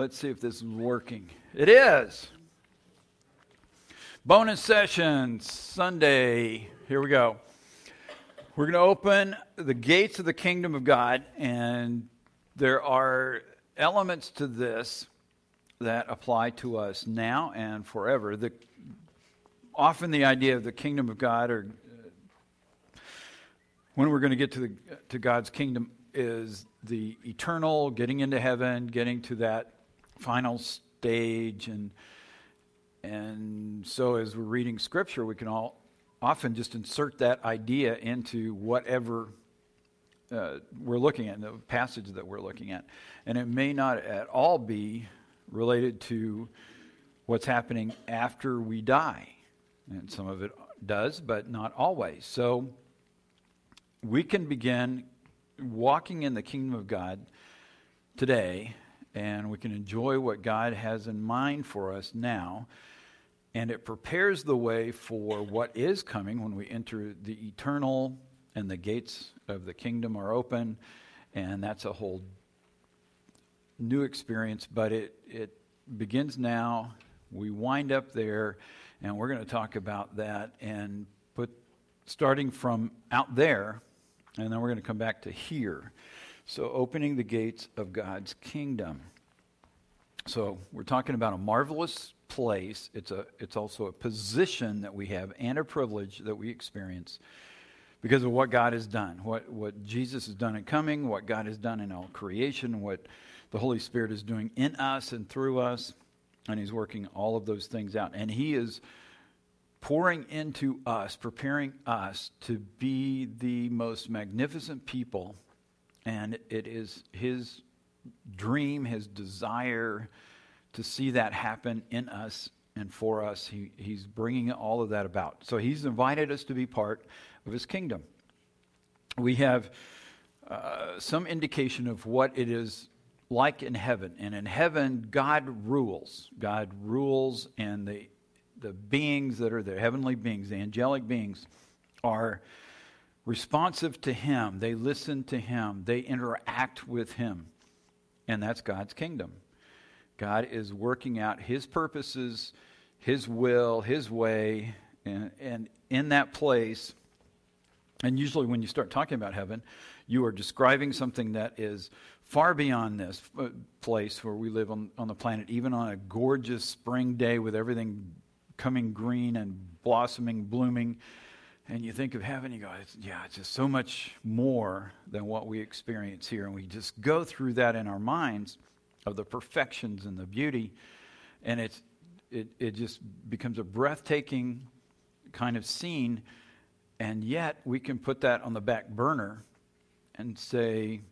Let's see if this is working. It is. Bonus session, Sunday. Here we go. We're going to open the gates of the kingdom of God, and there are elements to this that apply to us now and forever. The, often the idea of the kingdom of God, or uh, when we're going to get to, the, to God's kingdom, is the eternal, getting into heaven, getting to that final stage, and and so as we're reading scripture, we can all often just insert that idea into whatever uh, we're looking at, the passage that we're looking at. And it may not at all be related to what's happening after we die. And some of it does, but not always. So we can begin walking in the kingdom of God today, and we can enjoy what God has in mind for us now. And it prepares the way for what is coming when we enter the eternal and the gates of the kingdom are open. And that's a whole new experience but it it begins now. We wind up there and we're going to talk about that and put starting from out there and then we're going to come back to here so opening the gates of God's kingdom so we're talking about a marvelous place. It's, a, it's also a position that we have and a privilege that we experience because of what God has done, what, what Jesus has done in coming, what God has done in all creation, what the Holy Spirit is doing in us and through us. And He's working all of those things out. And He is pouring into us, preparing us to be the most magnificent people. And it is His dream, His desire to see that happen in us and for us. He, he's bringing all of that about. So he's invited us to be part of his kingdom. We have uh, some indication of what it is like in heaven. And in heaven, God rules. God rules, and the, the beings that are the heavenly beings, the angelic beings, are responsive to him. They listen to him, they interact with him. And that's God's kingdom. God is working out His purposes, His will, His way, and, and in that place, and usually when you start talking about heaven, you are describing something that is far beyond this uh, place where we live on, on the planet, even on a gorgeous spring day with everything coming green and blossoming, blooming. And you think of heaven, you go, yeah, it's just so much more than what we experience here. And we just go through that in our minds of the perfections and the beauty. And it's, it, it just becomes a breathtaking kind of scene. And yet we can put that on the back burner and say,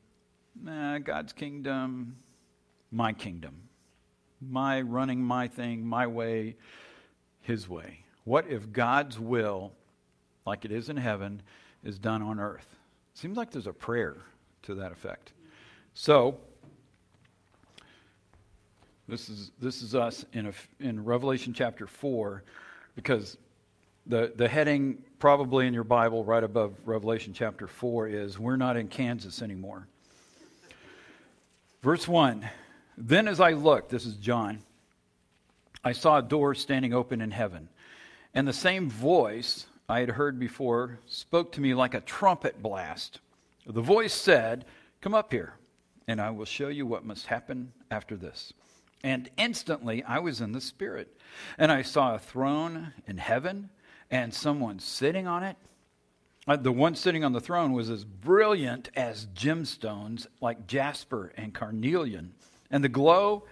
nah, God's kingdom, my kingdom, my running my thing, my way, his way. What if God's will, like it is in heaven, is done on earth? Seems like there's a prayer to that effect. So, this is, this is us in, a, in Revelation chapter 4, because the, the heading, probably in your Bible, right above Revelation chapter 4, is We're not in Kansas anymore. Verse 1 Then as I looked, this is John, I saw a door standing open in heaven, and the same voice I had heard before spoke to me like a trumpet blast. The voice said, Come up here, and I will show you what must happen after this. And instantly I was in the Spirit. And I saw a throne in heaven and someone sitting on it. Uh, the one sitting on the throne was as brilliant as gemstones, like jasper and carnelian. And the glow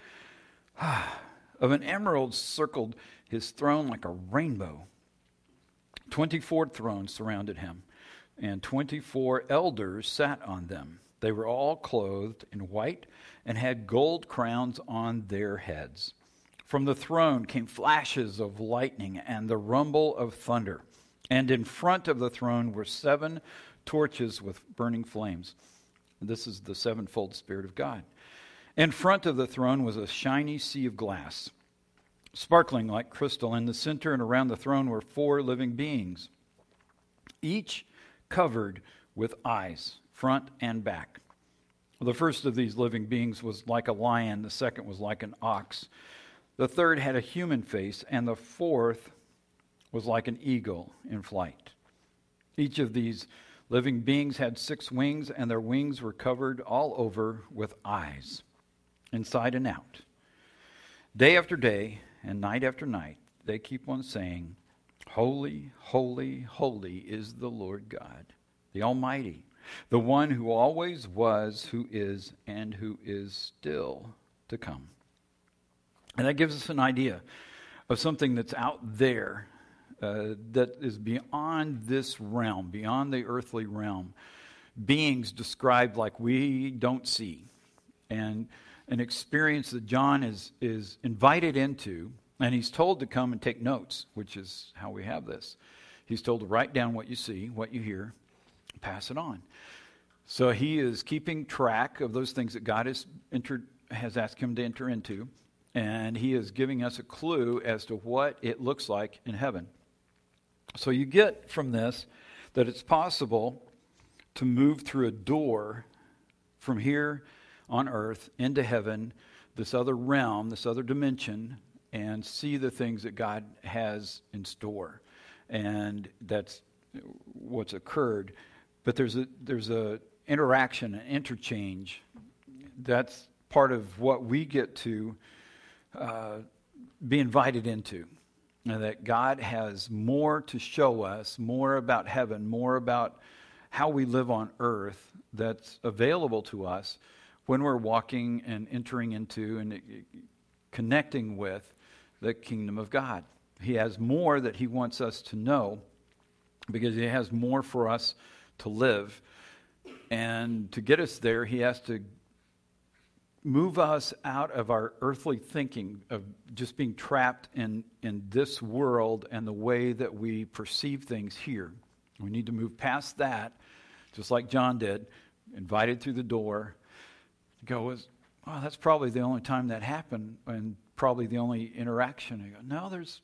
of an emerald circled his throne like a rainbow. 24 thrones surrounded him, and 24 elders sat on them. They were all clothed in white and had gold crowns on their heads. From the throne came flashes of lightning and the rumble of thunder. And in front of the throne were seven torches with burning flames. This is the sevenfold Spirit of God. In front of the throne was a shiny sea of glass, sparkling like crystal. In the center and around the throne were four living beings, each covered with eyes, front and back. The first of these living beings was like a lion, the second was like an ox, the third had a human face, and the fourth was like an eagle in flight. Each of these living beings had six wings, and their wings were covered all over with eyes, inside and out. Day after day and night after night, they keep on saying, Holy, holy, holy is the Lord God, the Almighty the one who always was, who is, and who is still to come. And that gives us an idea of something that's out there uh, that is beyond this realm, beyond the earthly realm. Beings described like we don't see. And an experience that John is, is invited into, and he's told to come and take notes, which is how we have this. He's told to write down what you see, what you hear, pass it on. So he is keeping track of those things that God has, entered, has asked him to enter into, and he is giving us a clue as to what it looks like in heaven. So you get from this that it's possible to move through a door from here on earth into heaven, this other realm, this other dimension, and see the things that God has in store. And that's what's occurred. But there's a there's a interaction and interchange. That's part of what we get to uh, be invited into. And that God has more to show us, more about heaven, more about how we live on earth that's available to us when we're walking and entering into and connecting with the kingdom of God. He has more that He wants us to know because He has more for us to live. And to get us there, he has to move us out of our earthly thinking of just being trapped in, in this world and the way that we perceive things here. We need to move past that, just like John did, invited through the door. Go, well, oh, that's probably the only time that happened and probably the only interaction. I go, no, there's,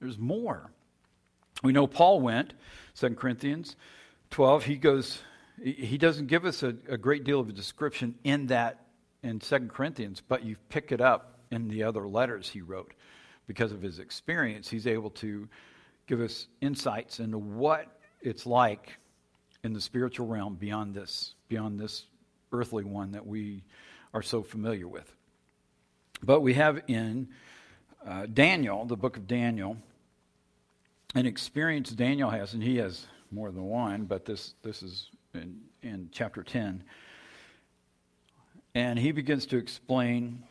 there's more. We know Paul went, 2 Corinthians 12, he goes he doesn't give us a, a great deal of a description in that in Second Corinthians, but you pick it up in the other letters he wrote. Because of his experience, he's able to give us insights into what it's like in the spiritual realm beyond this, beyond this earthly one that we are so familiar with. But we have in uh, Daniel, the book of Daniel, an experience Daniel has, and he has more than one, but this, this is in, in chapter 10. And he begins to explain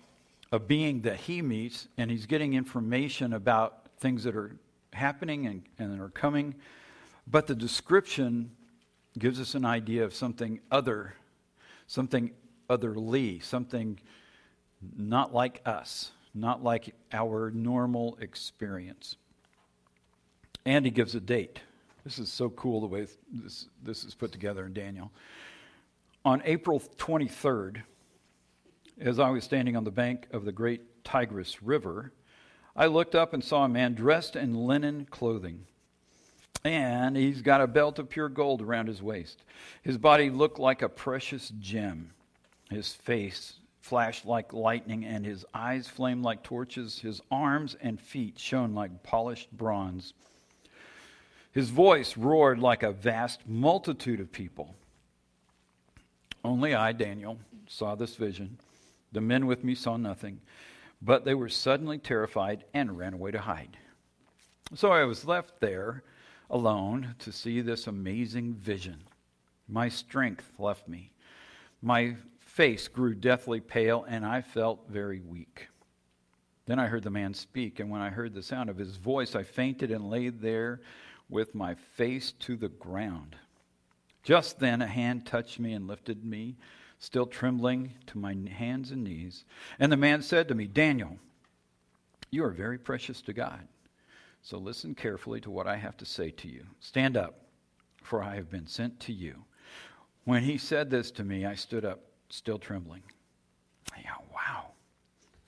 a being that he meets, and he's getting information about things that are happening and, and are coming. But the description gives us an idea of something other, something otherly, something not like us, not like our normal experience. And he gives a date. This is so cool the way this, this is put together in Daniel. On April 23rd, as I was standing on the bank of the great Tigris River, I looked up and saw a man dressed in linen clothing. And he's got a belt of pure gold around his waist. His body looked like a precious gem. His face flashed like lightning, and his eyes flamed like torches. His arms and feet shone like polished bronze. His voice roared like a vast multitude of people. Only I, Daniel, saw this vision. The men with me saw nothing, but they were suddenly terrified and ran away to hide. So I was left there alone to see this amazing vision. My strength left me. My face grew deathly pale, and I felt very weak. Then I heard the man speak, and when I heard the sound of his voice, I fainted and lay there with my face to the ground. Just then a hand touched me and lifted me, still trembling, to my hands and knees. And the man said to me, Daniel, you are very precious to God. So listen carefully to what I have to say to you. Stand up, for I have been sent to you. When he said this to me, I stood up, still trembling. Yeah, wow.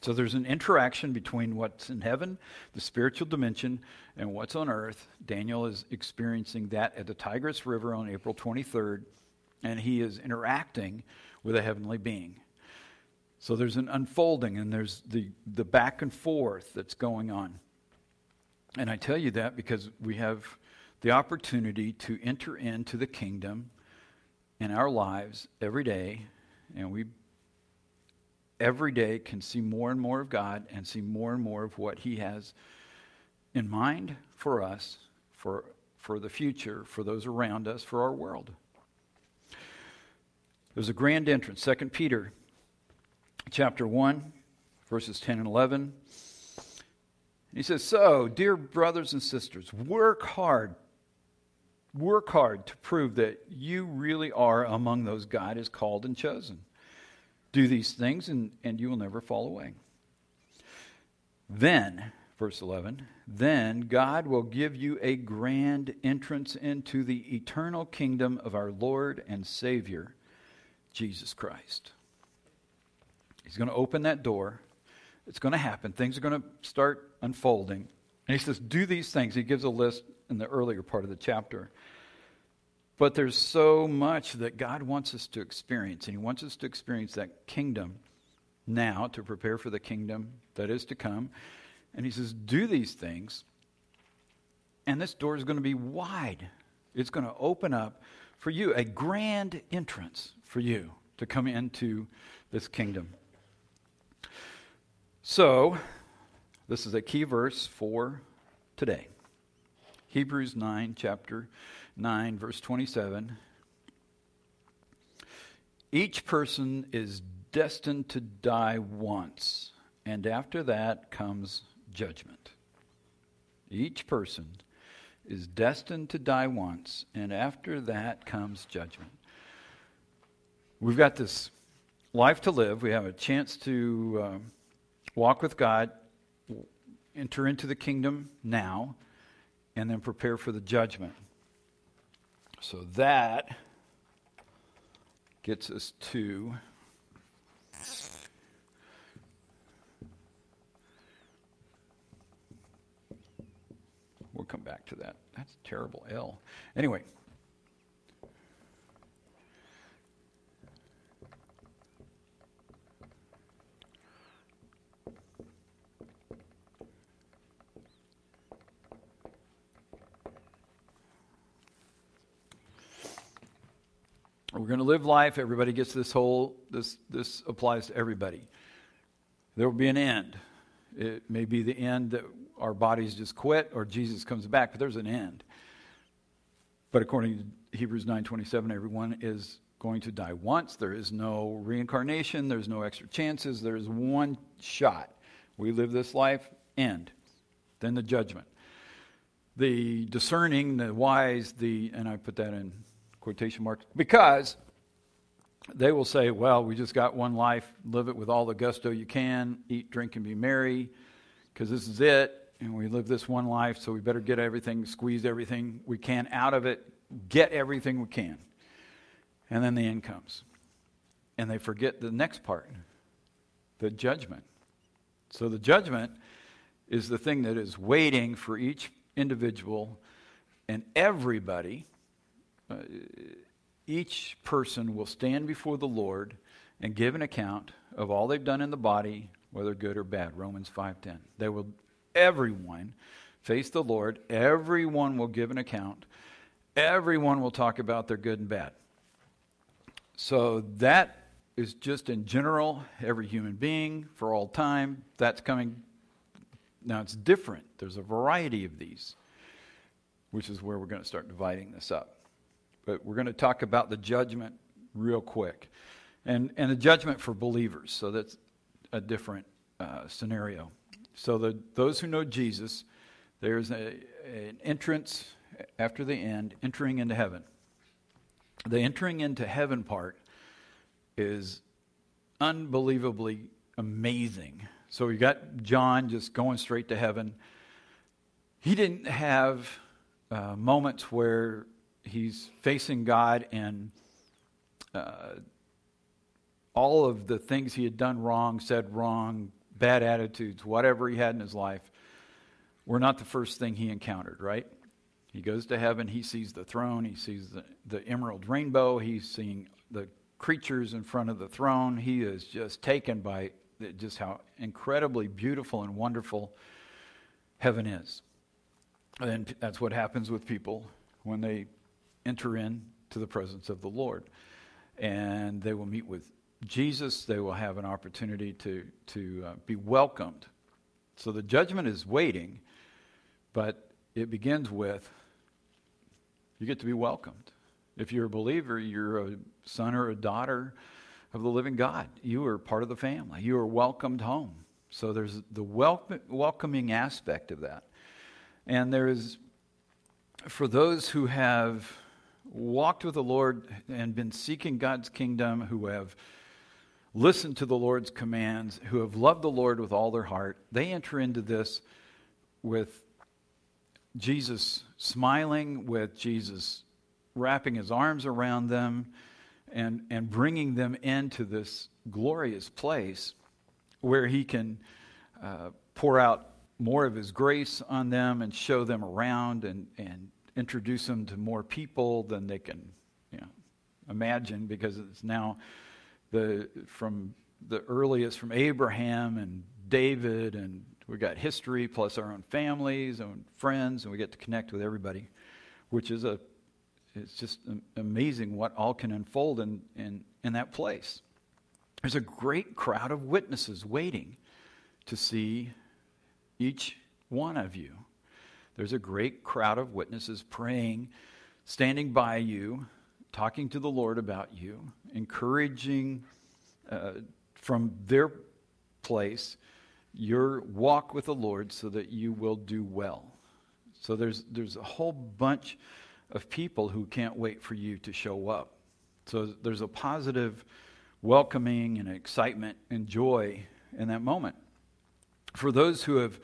So there's an interaction between what's in heaven, the spiritual dimension, and what's on earth. Daniel is experiencing that at the Tigris River on April 23rd, and he is interacting with a heavenly being. So there's an unfolding and there's the, the back and forth that's going on. And I tell you that because we have the opportunity to enter into the kingdom in our lives every day, and we every day can see more and more of God and see more and more of what He has in mind for us, for, for the future, for those around us, for our world. There's a grand entrance, 2 Peter chapter 1, verses 10 and 11. He says, So, dear brothers and sisters, work hard. Work hard to prove that you really are among those God has called and chosen. Do these things, and, and you will never fall away. Then, verse 11, then God will give you a grand entrance into the eternal kingdom of our Lord and Savior, Jesus Christ. He's going to open that door. It's going to happen. Things are going to start unfolding. And he says, Do these things. He gives a list in the earlier part of the chapter. But there's so much that God wants us to experience, and He wants us to experience that kingdom now to prepare for the kingdom that is to come. And He says, Do these things, and this door is going to be wide. It's going to open up for you, a grand entrance for you to come into this kingdom. So, this is a key verse for today. Hebrews 9, chapter 9, verse 27. Each person is destined to die once, and after that comes judgment. Each person is destined to die once, and after that comes judgment. We've got this life to live. We have a chance to uh, walk with God, enter into the kingdom now and then prepare for the judgment. So that gets us to We'll come back to that. That's terrible L. Anyway, We're going to live life. Everybody gets this whole, this, this applies to everybody. There will be an end. It may be the end that our bodies just quit or Jesus comes back, but there's an end. But according to Hebrews 9:27, everyone is going to die once. There is no reincarnation, there's no extra chances. There's one shot. We live this life, end. Then the judgment. The discerning, the wise, the and I put that in quotation marks, because they will say, well, we just got one life, live it with all the gusto you can, eat, drink, and be merry, because this is it, and we live this one life, so we better get everything, squeeze everything we can out of it, get everything we can. And then the end comes. And they forget the next part the judgment. So the judgment is the thing that is waiting for each individual and everybody uh, each person will stand before the Lord and give an account of all they've done in the body, whether good or bad. Romans 5:10. They will everyone face the Lord. Everyone will give an account. Everyone will talk about their good and bad. So that is just in general every human being for all time. That's coming now it's different. There's a variety of these, which is where we're going to start dividing this up. But we're going to talk about the judgment real quick. And, and the judgment for believers. So that's a different uh, scenario. So the, those who know Jesus, there's a, an entrance after the end, entering into heaven. The entering into heaven part is unbelievably amazing. So we got John just going straight to heaven. He didn't have uh, moments where he's facing God and uh, all of the things he had done wrong, said wrong, bad attitudes, whatever he had in his life, were not the first thing he encountered, right? He goes to heaven, he sees the throne, he sees the, the emerald rainbow, he's seeing the creatures in front of the throne. He is just taken by just how incredibly beautiful and wonderful heaven is. And that's what happens with people when they enter into the presence of the Lord. And they will meet with Jesus, they will have an opportunity to, to uh, be welcomed. So the judgment is waiting, but it begins with you get to be welcomed. If you're a believer, you're a son or a daughter of the living God. You are part of the family. You are welcomed home. So there's the welcome, welcoming aspect of that. And there is, for those who have walked with the Lord and been seeking God's kingdom, who have listened to the Lord's commands, who have loved the Lord with all their heart, they enter into this with Jesus smiling, with Jesus wrapping his arms around them and, and bringing them into this glorious place where he can uh, pour out more of his grace on them and show them around and, and introduce them to more people than they can you know, imagine because it's now the from the earliest from Abraham and David and we've got history plus our own families and friends and we get to connect with everybody which is a it's just amazing what all can unfold in, in, in that place. There's a great crowd of witnesses waiting to see each one of you. There's a great crowd of witnesses praying, standing by you, talking to the Lord about you, encouraging uh, from their place your walk with the Lord so that you will do well. So there's, there's a whole bunch of people who can't wait for you to show up. So there's a positive welcoming and excitement and joy in that moment. For those who have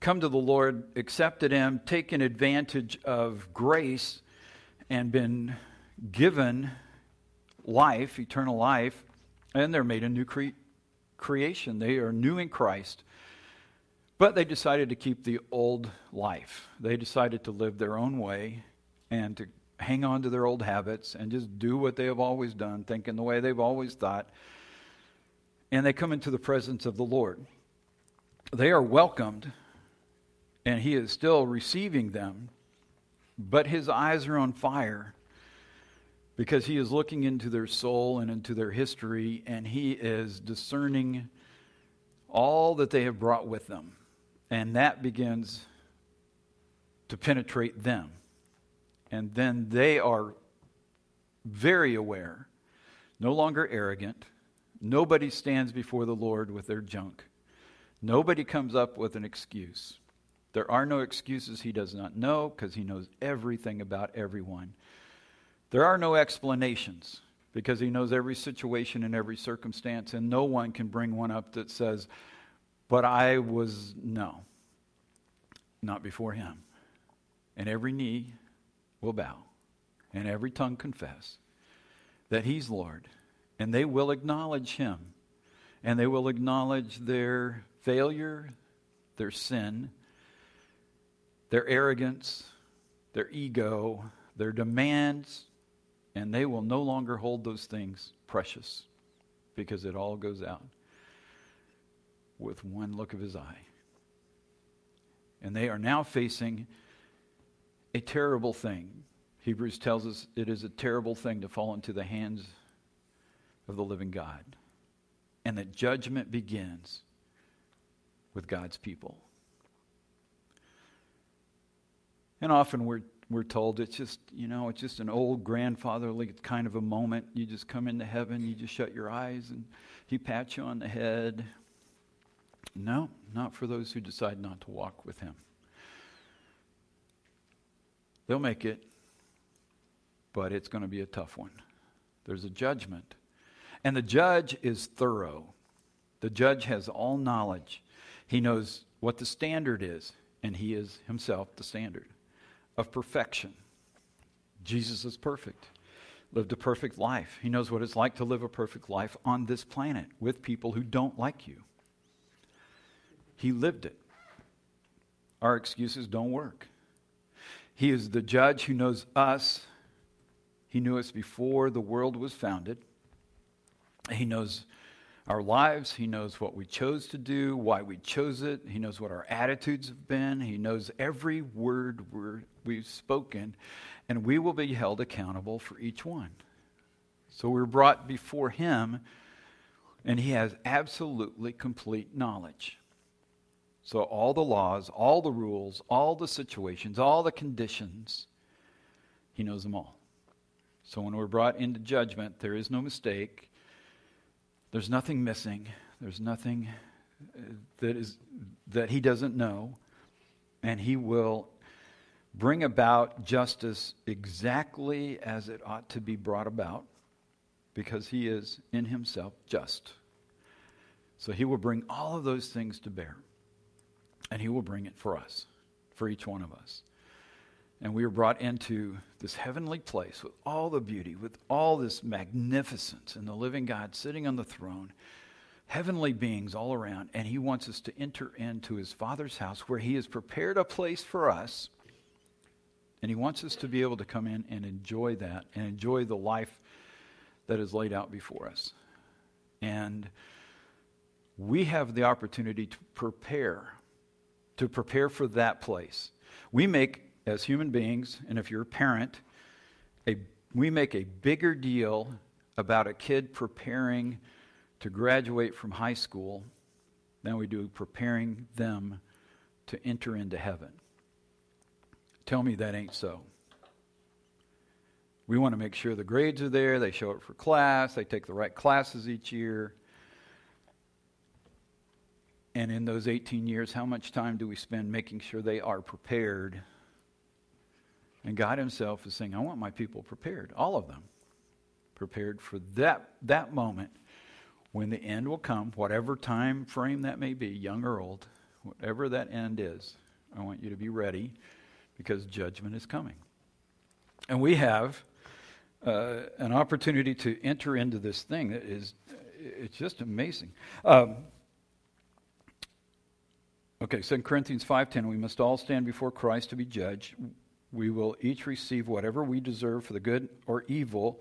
come to the Lord, accepted Him, taken advantage of grace, and been given life, eternal life, and they're made a new cre- creation. They are new in Christ. But they decided to keep the old life. They decided to live their own way and to hang on to their old habits and just do what they have always done, thinking the way they've always thought. And they come into the presence of the Lord. They are welcomed, and He is still receiving them, but His eyes are on fire because He is looking into their soul and into their history, and He is discerning all that they have brought with them. And that begins to penetrate them and then they are very aware, no longer arrogant. Nobody stands before the Lord with their junk. Nobody comes up with an excuse. There are no excuses he does not know because he knows everything about everyone. There are no explanations because he knows every situation and every circumstance, and no one can bring one up that says, But I was, no, not before him. And every knee will bow and every tongue confess that He's Lord. And they will acknowledge Him. And they will acknowledge their failure, their sin, their arrogance, their ego, their demands, and they will no longer hold those things precious because it all goes out with one look of his eye. And they are now facing a terrible thing. Hebrews tells us it is a terrible thing to fall into the hands of the living God. And that judgment begins with God's people. And often we're, we're told it's just, you know, it's just an old grandfatherly kind of a moment. You just come into heaven, you just shut your eyes, and he pats you on the head. No, not for those who decide not to walk with him. They'll make it, but it's going to be a tough one. There's a judgment. And the judge is thorough. The judge has all knowledge. He knows what the standard is, and he is himself the standard of perfection. Jesus is perfect, lived a perfect life. He knows what it's like to live a perfect life on this planet with people who don't like you. He lived it. Our excuses don't work. He is the judge who knows us. He knew us before the world was founded. He knows our lives. He knows what we chose to do, why we chose it. He knows what our attitudes have been. He knows every word we've spoken, and we will be held accountable for each one. So we're brought before Him, and He has absolutely complete knowledge. So, all the laws, all the rules, all the situations, all the conditions, He knows them all. So, when we're brought into judgment, there is no mistake. There's nothing missing. There's nothing uh, that, is, that He doesn't know. And He will bring about justice exactly as it ought to be brought about because He is in Himself just. So, He will bring all of those things to bear. And He will bring it for us, for each one of us. And we are brought into this heavenly place with all the beauty, with all this magnificence, and the living God sitting on the throne, heavenly beings all around. And He wants us to enter into His Father's house where He has prepared a place for us. And He wants us to be able to come in and enjoy that and enjoy the life that is laid out before us. And we have the opportunity to prepare to prepare for that place. We make, as human beings, and if you're a parent, a, we make a bigger deal about a kid preparing to graduate from high school than we do preparing them to enter into heaven. Tell me that ain't so. We want to make sure the grades are there, they show up for class, they take the right classes each year. And in those 18 years, how much time do we spend making sure they are prepared? And God Himself is saying, I want my people prepared, all of them, prepared for that, that moment when the end will come, whatever time frame that may be, young or old, whatever that end is. I want you to be ready because judgment is coming. And we have uh, an opportunity to enter into this thing that is, it's just amazing. Um, Okay, 2 Corinthians 5:10 we must all stand before Christ to be judged. We will each receive whatever we deserve for the good or evil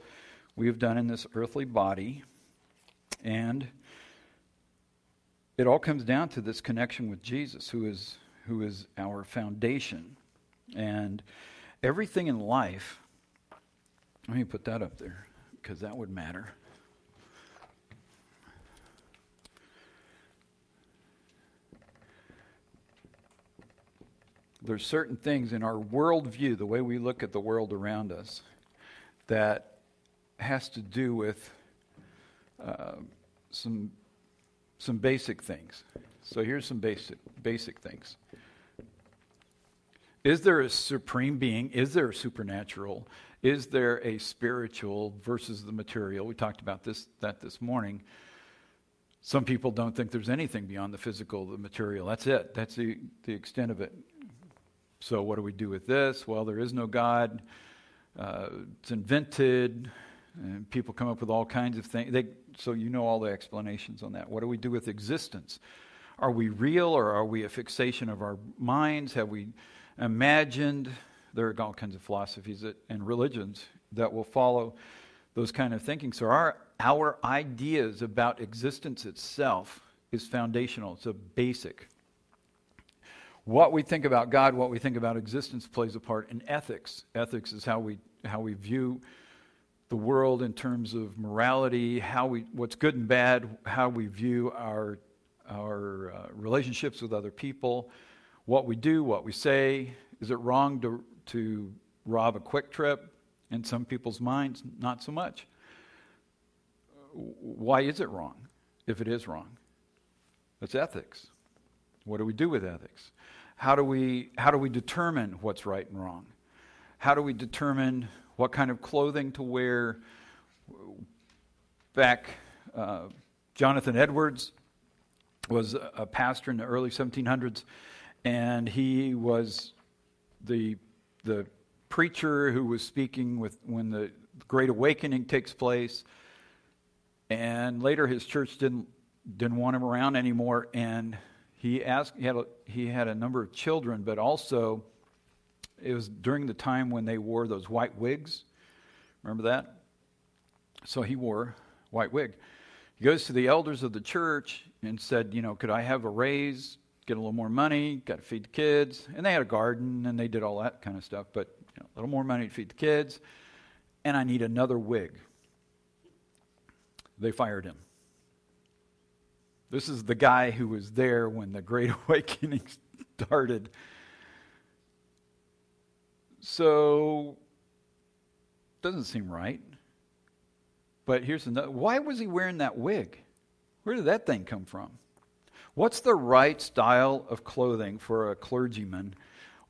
we have done in this earthly body. And it all comes down to this connection with Jesus who is who is our foundation. And everything in life let me put that up there because that would matter. There's certain things in our worldview, the way we look at the world around us, that has to do with uh, some some basic things. So here's some basic basic things. Is there a supreme being? Is there a supernatural? Is there a spiritual versus the material? We talked about this that this morning. Some people don't think there's anything beyond the physical, the material. That's it. That's the, the extent of it. So, what do we do with this? Well, there is no God. Uh, it's invented. And people come up with all kinds of things. They, so, you know all the explanations on that. What do we do with existence? Are we real or are we a fixation of our minds? Have we imagined? There are all kinds of philosophies that, and religions that will follow those kind of thinking. So, our, our ideas about existence itself is foundational, it's a basic what we think about God, what we think about existence plays a part in ethics. Ethics is how we, how we view the world in terms of morality, how we, what's good and bad, how we view our, our uh, relationships with other people, what we do, what we say. Is it wrong to, to rob a QuikTrip? In some people's minds, not so much. Why is it wrong if it is wrong? That's ethics. What do we do with ethics? How do we, how do we determine what's right and wrong? How do we determine what kind of clothing to wear? Back, uh, Jonathan Edwards was a pastor in the early 1700s, and he was the, the preacher who was speaking with when the Great Awakening takes place. And later his church didn't, didn't want him around anymore, and he asked he had a, he had a number of children, but also it was during the time when they wore those white wigs. Remember that? So he wore white wig. He goes to the elders of the church and said, You know, could I have a raise, get a little more money, got to feed the kids? And they had a garden and they did all that kind of stuff, but you know, a little more money to feed the kids. And I need another wig. They fired him. This is the guy who was there when the Great Awakening started. So, doesn't seem right. But here's another. Why was he wearing that wig? Where did that thing come from? What's the right style of clothing for a clergyman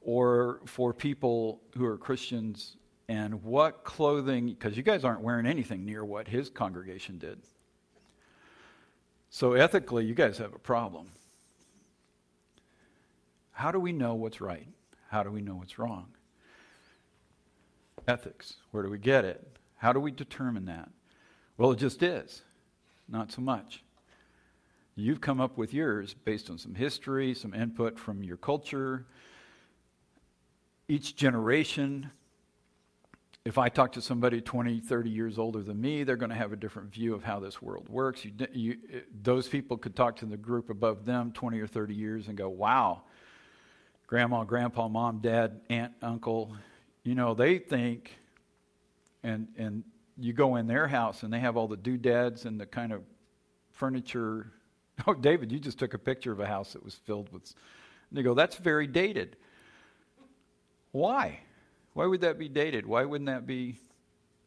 or for people who are Christians? And what clothing, because you guys aren't wearing anything near what his congregation did. So ethically, you guys have a problem. How do we know what's right? How do we know what's wrong? Ethics. Where do we get it? How do we determine that? Well, it just is. Not so much. You've come up with yours based on some history, some input from your culture. Each generation if I talk to somebody 20, 30 years older than me, they're going to have a different view of how this world works. You, you, those people could talk to the group above them 20 or 30 years and go, wow, grandma, grandpa, mom, dad, aunt, uncle, you know, they think, and, and you go in their house and they have all the doodads and the kind of furniture. Oh, David, you just took a picture of a house that was filled with. And they go, that's very dated. Why? Why would that be dated? Why wouldn't that be?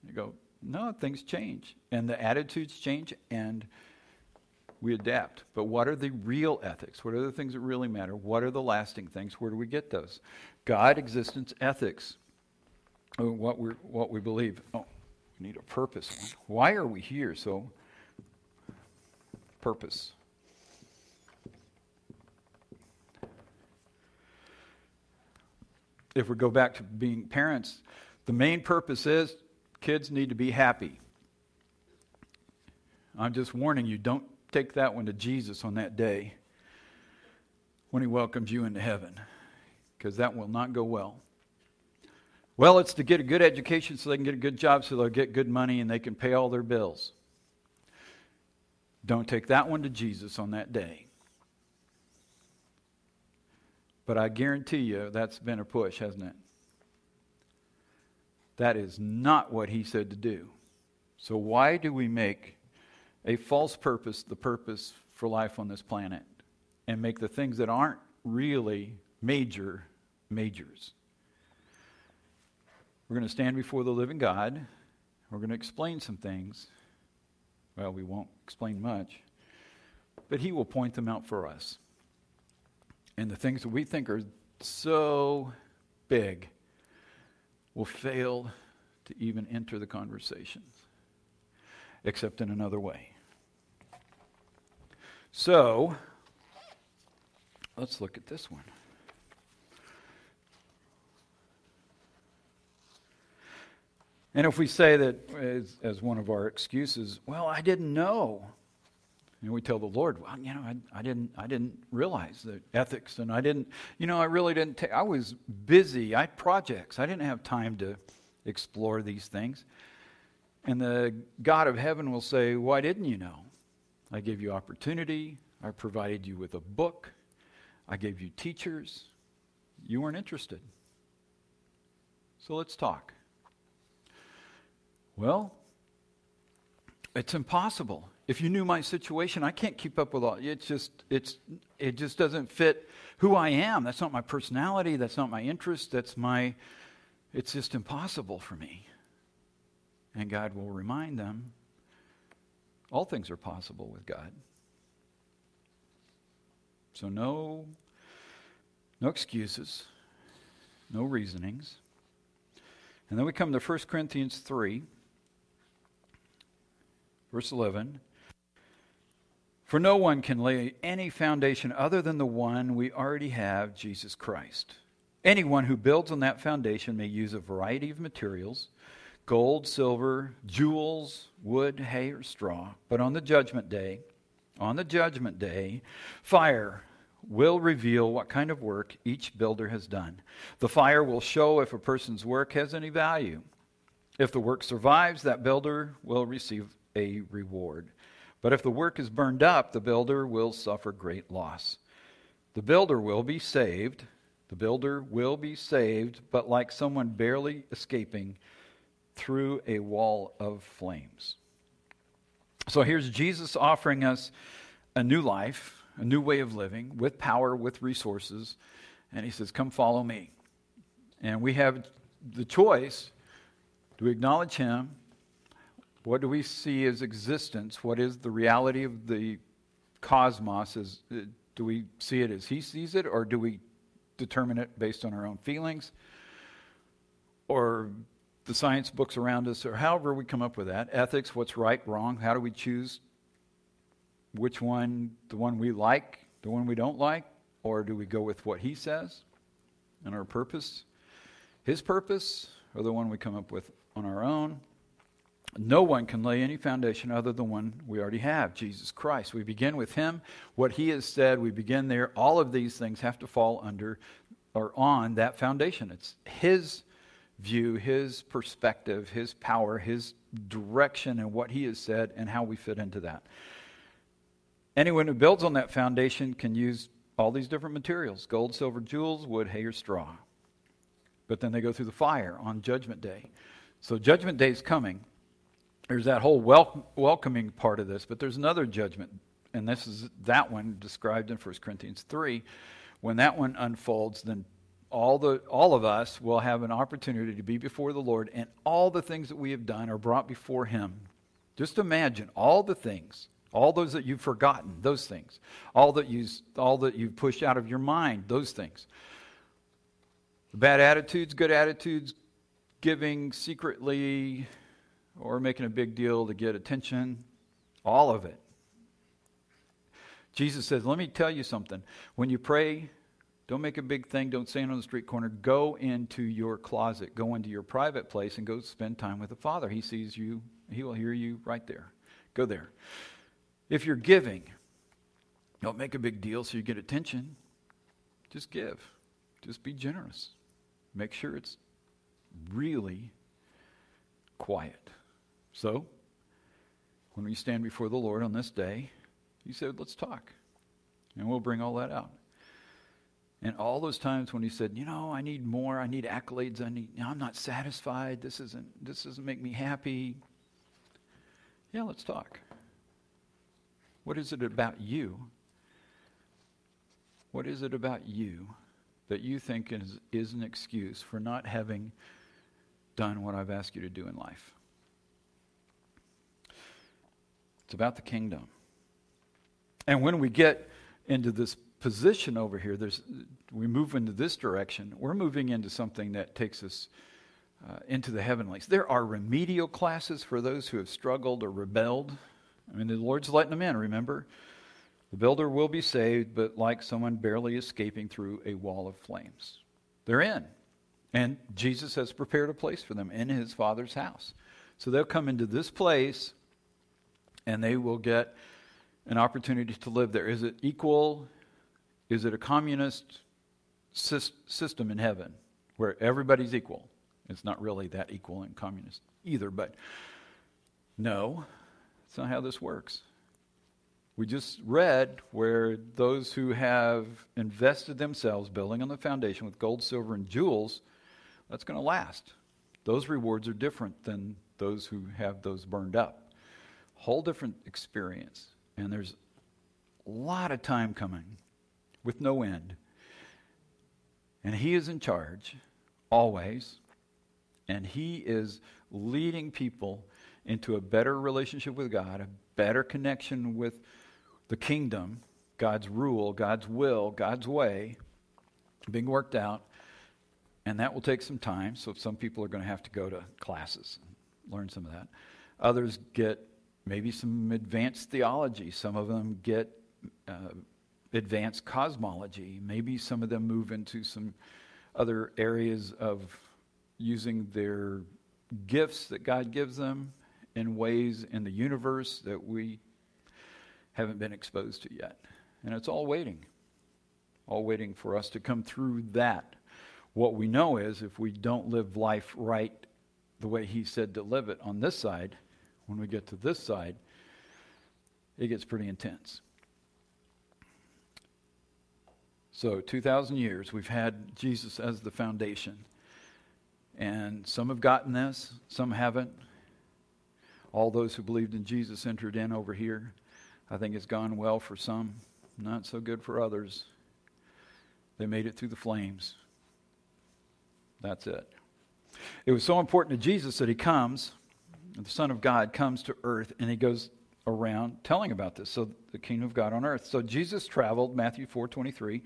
You go, no, things change. And the attitudes change and we adapt. But what are the real ethics? What are the things that really matter? What are the lasting things? Where do we get those? God, existence, ethics. Oh, what, we what we believe. Oh, we need a purpose. Why are we here? So, purpose. If we go back to being parents, the main purpose is kids need to be happy. I'm just warning you, don't take that one to Jesus on that day when he welcomes you into heaven, because that will not go well. Well, it's to get a good education so they can get a good job so they'll get good money and they can pay all their bills. Don't take that one to Jesus on that day. But I guarantee you that's been a push, hasn't it? That is not what he said to do. So, why do we make a false purpose the purpose for life on this planet and make the things that aren't really major majors? We're going to stand before the living God. We're going to explain some things. Well, we won't explain much, but he will point them out for us. And the things that we think are so big will fail to even enter the conversation, except in another way. So, let's look at this one. And if we say that as, as, one of our excuses, well, I didn't know. And we tell the Lord, well, you know, I, I didn't, I didn't realize the ethics, and I didn't, you know, I really didn't. I was busy. I had projects. I didn't have time to explore these things. And the God of heaven will say, why didn't you know? I gave you opportunity. I provided you with a book. I gave you teachers. You weren't interested. So let's talk. Well, it's impossible if you knew my situation, I can't keep up with all. It's just it's it just doesn't fit who I am. That's not my personality. That's not my interest. That's my. It's just impossible for me. And God will remind them. All things are possible with God. So no, no excuses, no reasonings. And then we come to 1 Corinthians 3, verse 11. For no one can lay any foundation other than the one we already have, Jesus Christ. Anyone who builds on that foundation may use a variety of materials gold, silver, jewels, wood, hay, or straw. But on the judgment day, on the judgment day, fire will reveal what kind of work each builder has done. The fire will show if a person's work has any value. If the work survives, that builder will receive a reward. But if the work is burned up, the builder will suffer great loss. The builder will be saved. The builder will be saved, but like someone barely escaping through a wall of flames. So here's Jesus offering us a new life, a new way of living with power, with resources. And he says, Come follow me. And we have the choice do we acknowledge him? What do we see as existence? What is the reality of the cosmos? Is, uh, do we see it as he sees it, or do we determine it based on our own feelings? Or the science books around us, or however we come up with that. Ethics, what's right, wrong, how do we choose which one, the one we like, the one we don't like, or do we go with what he says and our purpose, his purpose, or the one we come up with on our own? No one can lay any foundation other than one we already have, Jesus Christ. We begin with him, what he has said, we begin there. All of these things have to fall under or on that foundation. It's his view, his perspective, his power, his direction, and what he has said, and how we fit into that. Anyone who builds on that foundation can use all these different materials gold, silver, jewels, wood, hay, or straw. But then they go through the fire on Judgment Day. So, Judgment Day is coming. There's that whole wel- welcoming part of this, but there's another judgment, and this is that one described in 1 Corinthians 3. When that one unfolds, then all, the, all of us will have an opportunity to be before the Lord, and all the things that we have done are brought before Him. Just imagine all the things, all those that you've forgotten, those things, all that, you, all that you've pushed out of your mind, those things. Bad attitudes, good attitudes, giving secretly or making a big deal to get attention, all of it. Jesus says, Let me tell you something. When you pray, don't make a big thing. Don't stand on the street corner. Go into your closet. Go into your private place and go spend time with the Father. He sees you, He will hear you right there. Go there. If you're giving, don't make a big deal so you get attention. Just give. Just be generous. Make sure it's really quiet. So, when we stand before the Lord on this day, He said, Let's talk. And we'll bring all that out. And all those times when he said, "You know, I need more. I need accolades. I need. Know, I'm not satisfied. This isn't. This doesn't make me happy." Yeah, let's talk. What is it about you? What is it about you that you think is, is an excuse for not having done what I've asked you to do in life? It's about the kingdom. And when we get into this position over here, there's, we move into this direction, we're moving into something that takes us uh, into the heavenlies. There are remedial classes for those who have struggled or rebelled. I mean, the Lord's letting them in, remember? The builder will be saved, but like someone barely escaping through a wall of flames. They're in. And Jesus has prepared a place for them in his Father's house. So they'll come into this place and they will get an opportunity to live there. Is it equal is it a communist system in heaven where everybody's equal? It's not really that equal in communist either, but no, it's not how this works. We just read where those who have invested themselves building on the foundation with gold, silver, and jewels, that's going to last. Those rewards are different than those who have those burned up. Whole different experience. And there's a lot of time coming with no end. And He is in charge always, and He is leading people into a better relationship with God, a better connection with the kingdom, God's rule, God's will, God's way being worked out. And that will take some time. So some people are going to have to go to classes and learn some of that. Others get maybe some advanced theology. Some of them get uh, advanced cosmology. Maybe some of them move into some other areas of using their gifts that God gives them in ways in the universe that we haven't been exposed to yet. And it's all waiting, all waiting for us to come through that. What we know is if we don't live life right the way He said to live it on this side, when we get to this side, it gets pretty intense. So, 2,000 years, we've had Jesus as the foundation. And some have gotten this, some haven't. All those who believed in Jesus entered in over here. I think it's gone well for some, not so good for others. They made it through the flames. That's it. It was so important to Jesus that he comes, the Son of God comes to earth, and he goes around telling about this. So the kingdom of God on earth. So Jesus traveled, Matthew 4 23.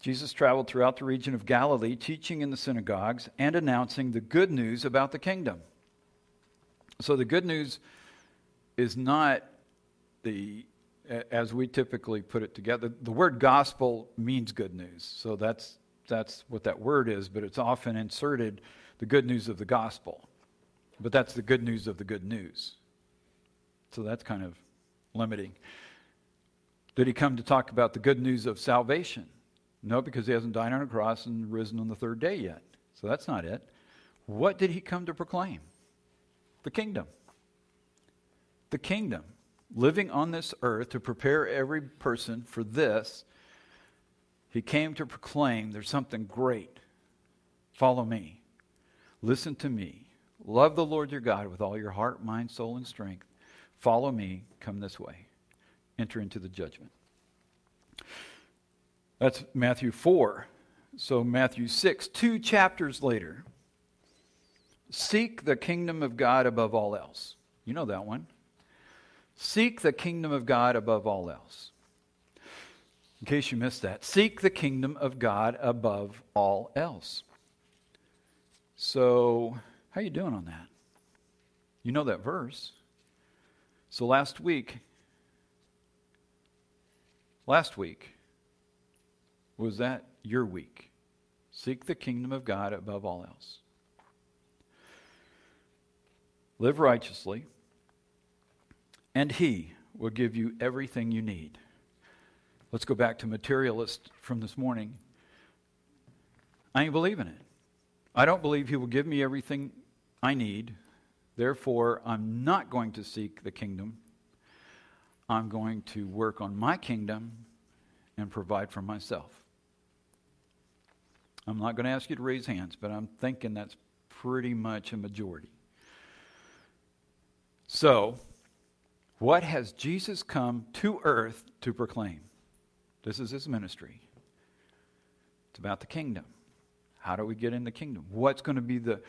Jesus traveled throughout the region of Galilee, teaching in the synagogues and announcing the good news about the kingdom. So the good news is not the as we typically put it together. The word gospel means good news. So that's that's what that word is, but it's often inserted the good news of the gospel. But that's the good news of the good news. So that's kind of limiting. Did he come to talk about the good news of salvation? No, because he hasn't died on a cross and risen on the third day yet. So that's not it. What did he come to proclaim? The kingdom. The kingdom. Living on this earth to prepare every person for this, he came to proclaim there's something great. Follow me. Listen to me. Love the Lord your God with all your heart, mind, soul, and strength. Follow me. Come this way. Enter into the judgment. That's Matthew 4. So, Matthew 6, two chapters later. Seek the kingdom of God above all else. You know that one. Seek the kingdom of God above all else. In case you missed that, seek the kingdom of God above all else. So, how are you doing on that? You know that verse. So last week, last week, was that your week? Seek the kingdom of God above all else. Live righteously, and He will give you everything you need. Let's go back to materialist from this morning. I ain't believing it. I don't believe He will give me everything I need Therefore, I'm not going to seek the kingdom. I'm going to work on my kingdom and provide for myself. I'm not going to ask you to raise hands, but I'm thinking that's pretty much a majority. So, what has Jesus come to earth to proclaim? This is his ministry. It's about the kingdom. How do we get in the kingdom? What's going to be the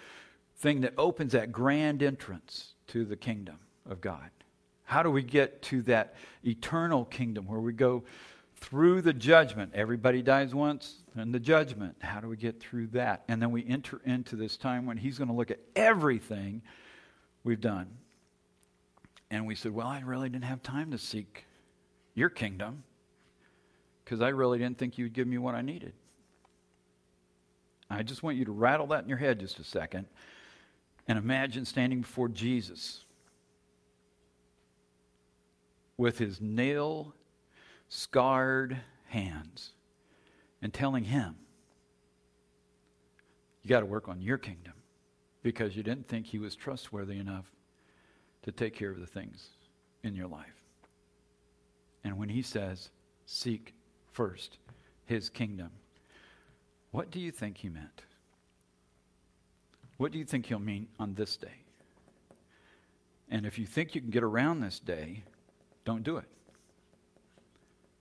thing that opens that grand entrance to the kingdom of God. How do we get to that eternal kingdom where we go through the judgment? Everybody dies once, and the judgment. How do we get through that? And then we enter into this time when He's going to look at everything we've done. And we said, Well, I really didn't have time to seek your kingdom because I really didn't think you'd give me what I needed. I just want you to rattle that in your head just a second and imagine standing before Jesus with his nail scarred hands and telling him, You got to work on your kingdom because you didn't think he was trustworthy enough to take care of the things in your life. And when he says, Seek first his kingdom, what do you think he meant? What do you think he'll mean on this day? And if you think you can get around this day, don't do it.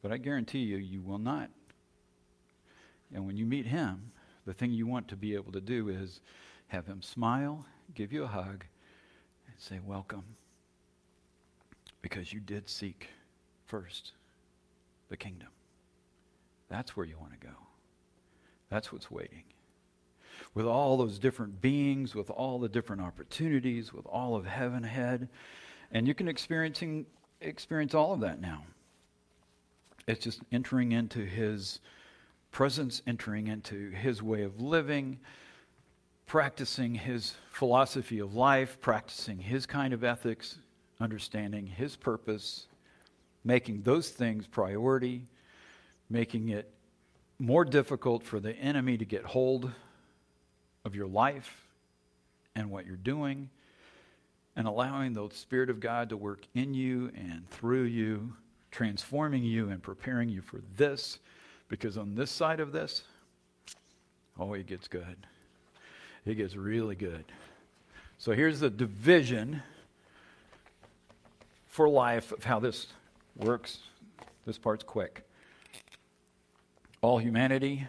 But I guarantee you, you will not. And when you meet him, the thing you want to be able to do is have him smile, give you a hug, and say, Welcome. Because you did seek first the kingdom. That's where you want to go. That's what's waiting with all those different beings, with all the different opportunities, with all of heaven ahead. And you can experiencing, experience all of that now. It's just entering into His presence, entering into His way of living, practicing His philosophy of life, practicing His kind of ethics, understanding His purpose, making those things priority, making it more difficult for the enemy to get hold of your life and what you're doing, and allowing the Spirit of God to work in you and through you, transforming you and preparing you for this. Because on this side of this, oh, it gets good. It gets really good. So here's the division for life of how this works. This part's quick. All humanity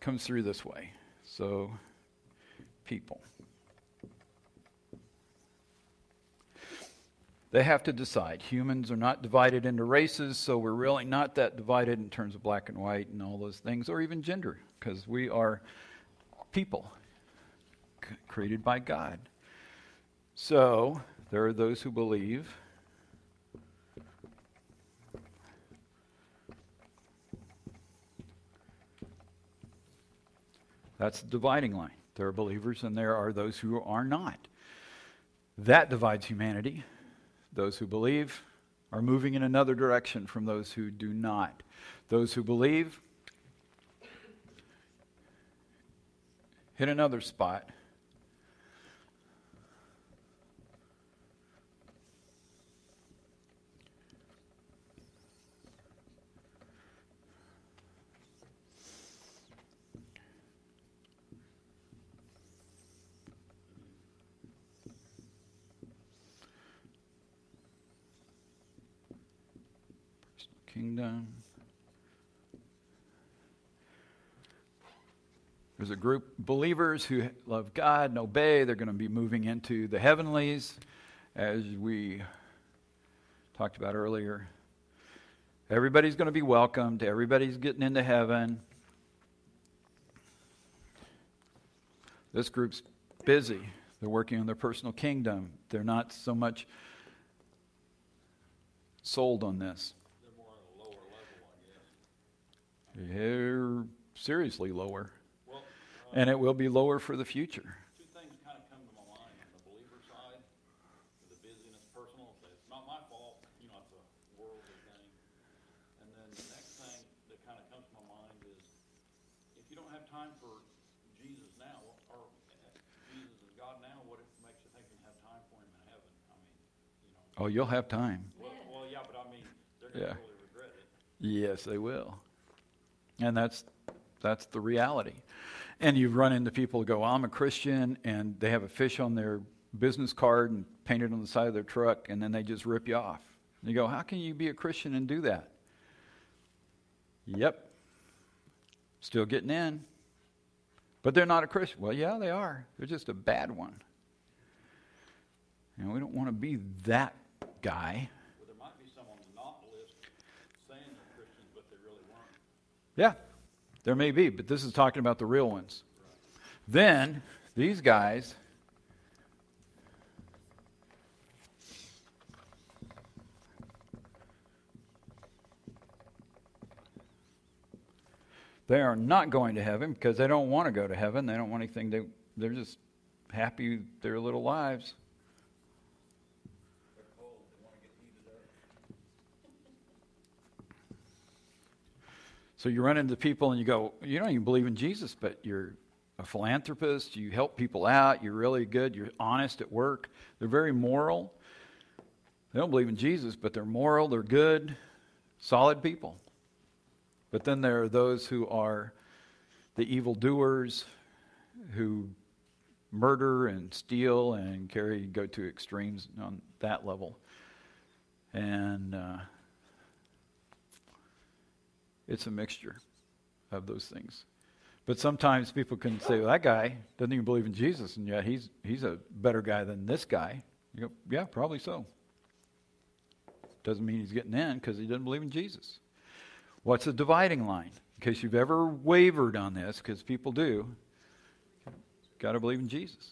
comes through this way. So, people. They have to decide. Humans are not divided into races, so we're really not that divided in terms of black and white and all those things, or even gender, because we are people created by God. So, there are those who believe. That's the dividing line. There are believers and there are those who are not. That divides humanity. Those who believe are moving in another direction from those who do not. Those who believe hit another spot. Kingdom. There's a group of believers who love God and obey. They're going to be moving into the heavenlies, as we talked about earlier. Everybody's going to be welcomed, everybody's getting into heaven. This group's busy. They're working on their personal kingdom. They're not so much sold on this. They're seriously lower. Well, And it will be lower for the future. two things kind of come to my mind. On the believer side, the busyness, personal, it's not my fault, you know, it's a worldly thing. And then the next thing that kind of comes to my mind is, if you don't have time for Jesus now, or uh, Jesus is God now, what makes you think you have time for him in heaven? I mean, you know, Oh, you'll have time. well, well, yeah, but I mean, they're Yeah. really regret it. Yes, they will. And that's that's the reality. And you run into people who go, I'm a Christian, and they have a fish on their business card and painted on the side of their truck, and then they just rip you off. And you go, How can you be a Christian and do that? Yep. Still getting in. But they're not a Christian. Well, yeah, they are. They're just a bad one. And we don't want to be that guy. Well, there might be some on the not list saying they're Christians, but they really weren't. Yeah, there may be, but this is talking about the real ones. Then, these guys. They are not going to heaven because they don't want to go to heaven. They don't want anything. They, they're just happy their little lives. So you run into people and you go, you don't even believe in Jesus, but you're a philanthropist, you help people out, you're really good, you're honest at work. They're very moral. They don't believe in Jesus, but they're moral, they're good, solid people. But then there are those who are the evildoers who murder and steal and carry, go to extremes on that level. And uh, it's a mixture of those things. But sometimes people can say, well, that guy doesn't even believe in Jesus, and yet he's, he's a better guy than this guy. You go, yeah, probably so. Doesn't mean he's getting in because he doesn't believe in Jesus. What's the dividing line? In case you've ever wavered on this, because people do, got to believe in Jesus.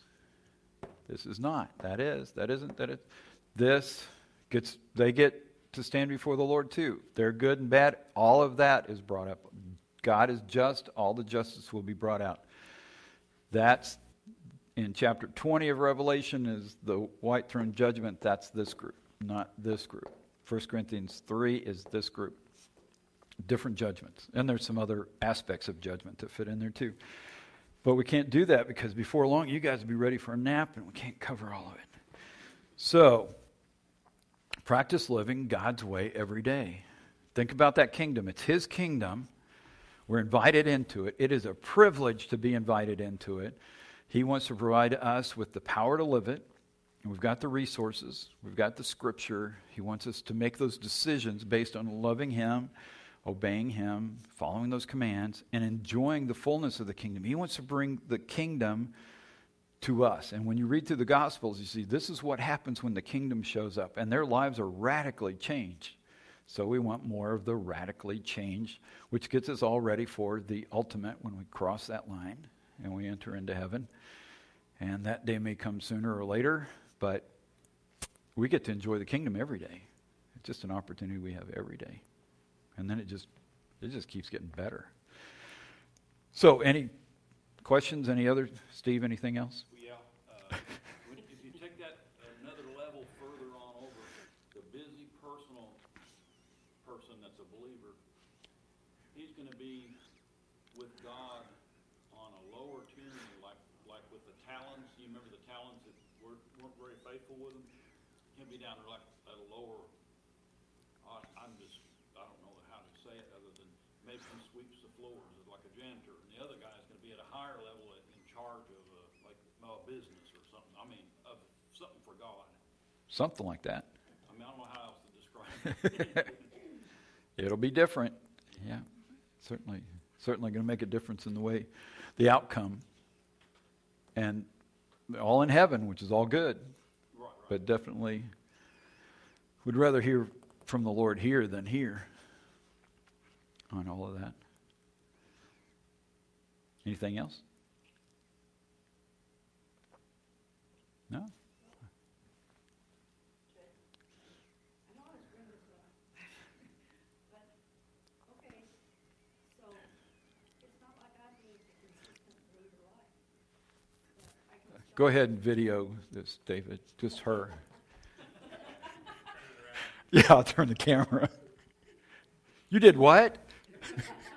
This is not. That is. That isn't. That is. This gets. They get to stand before the Lord too. They're good and bad. All of that is brought up. God is just. All the justice will be brought out. That's in chapter 20 of Revelation is the white throne judgment. That's this group, not this group. 1 Corinthians 3 is this group. Different judgments. And there's some other aspects of judgment that fit in there too. But we can't do that because before long you guys will be ready for a nap and we can't cover all of it. So, practice living God's way every day. Think about that kingdom. It's His kingdom. We're invited into it. It is a privilege to be invited into it. He wants to provide us with the power to live it. And we've got the resources, we've got the scripture. He wants us to make those decisions based on loving Him, obeying Him, following those commands, and enjoying the fullness of the kingdom. He wants to bring the kingdom to us. And when you read through the Gospels, you see this is what happens when the kingdom shows up, and their lives are radically changed. So we want more of the radically changed, which gets us all ready for the ultimate when we cross that line and we enter into heaven. And that day may come sooner or later, but we get to enjoy the kingdom every day. It's just an opportunity we have every day. And then it just it just keeps getting better. So any questions? Any other Steve, anything else? Yeah, uh, if you take that another level further on over, the busy personal person that's a believer, he's gonna be with God on a lower tyranny, like, like with the talents, you remember the talents that weren't, weren't very faithful with him? He'll be down there like at a lower, I, I'm just, I don't know how to say it other than maybe he sweeps the floors like a janitor, and the other guy's gonna be at a higher level at- in charge of a, like, a business or something, I mean, of something for God. Something like that. I mean, I don't know how else to describe it. It'll be different. Yeah, certainly, certainly going to make a difference in the way, the outcome, and all in heaven, which is all good. Right, right. But definitely, would rather hear from the Lord here than here on all of that. Anything else? No. I know it's Brenda's one. But, okay, so it's not like I need a consistent believer life. But I can Go ahead and video this, David. Just her. Yeah, I'll turn the camera. You did what?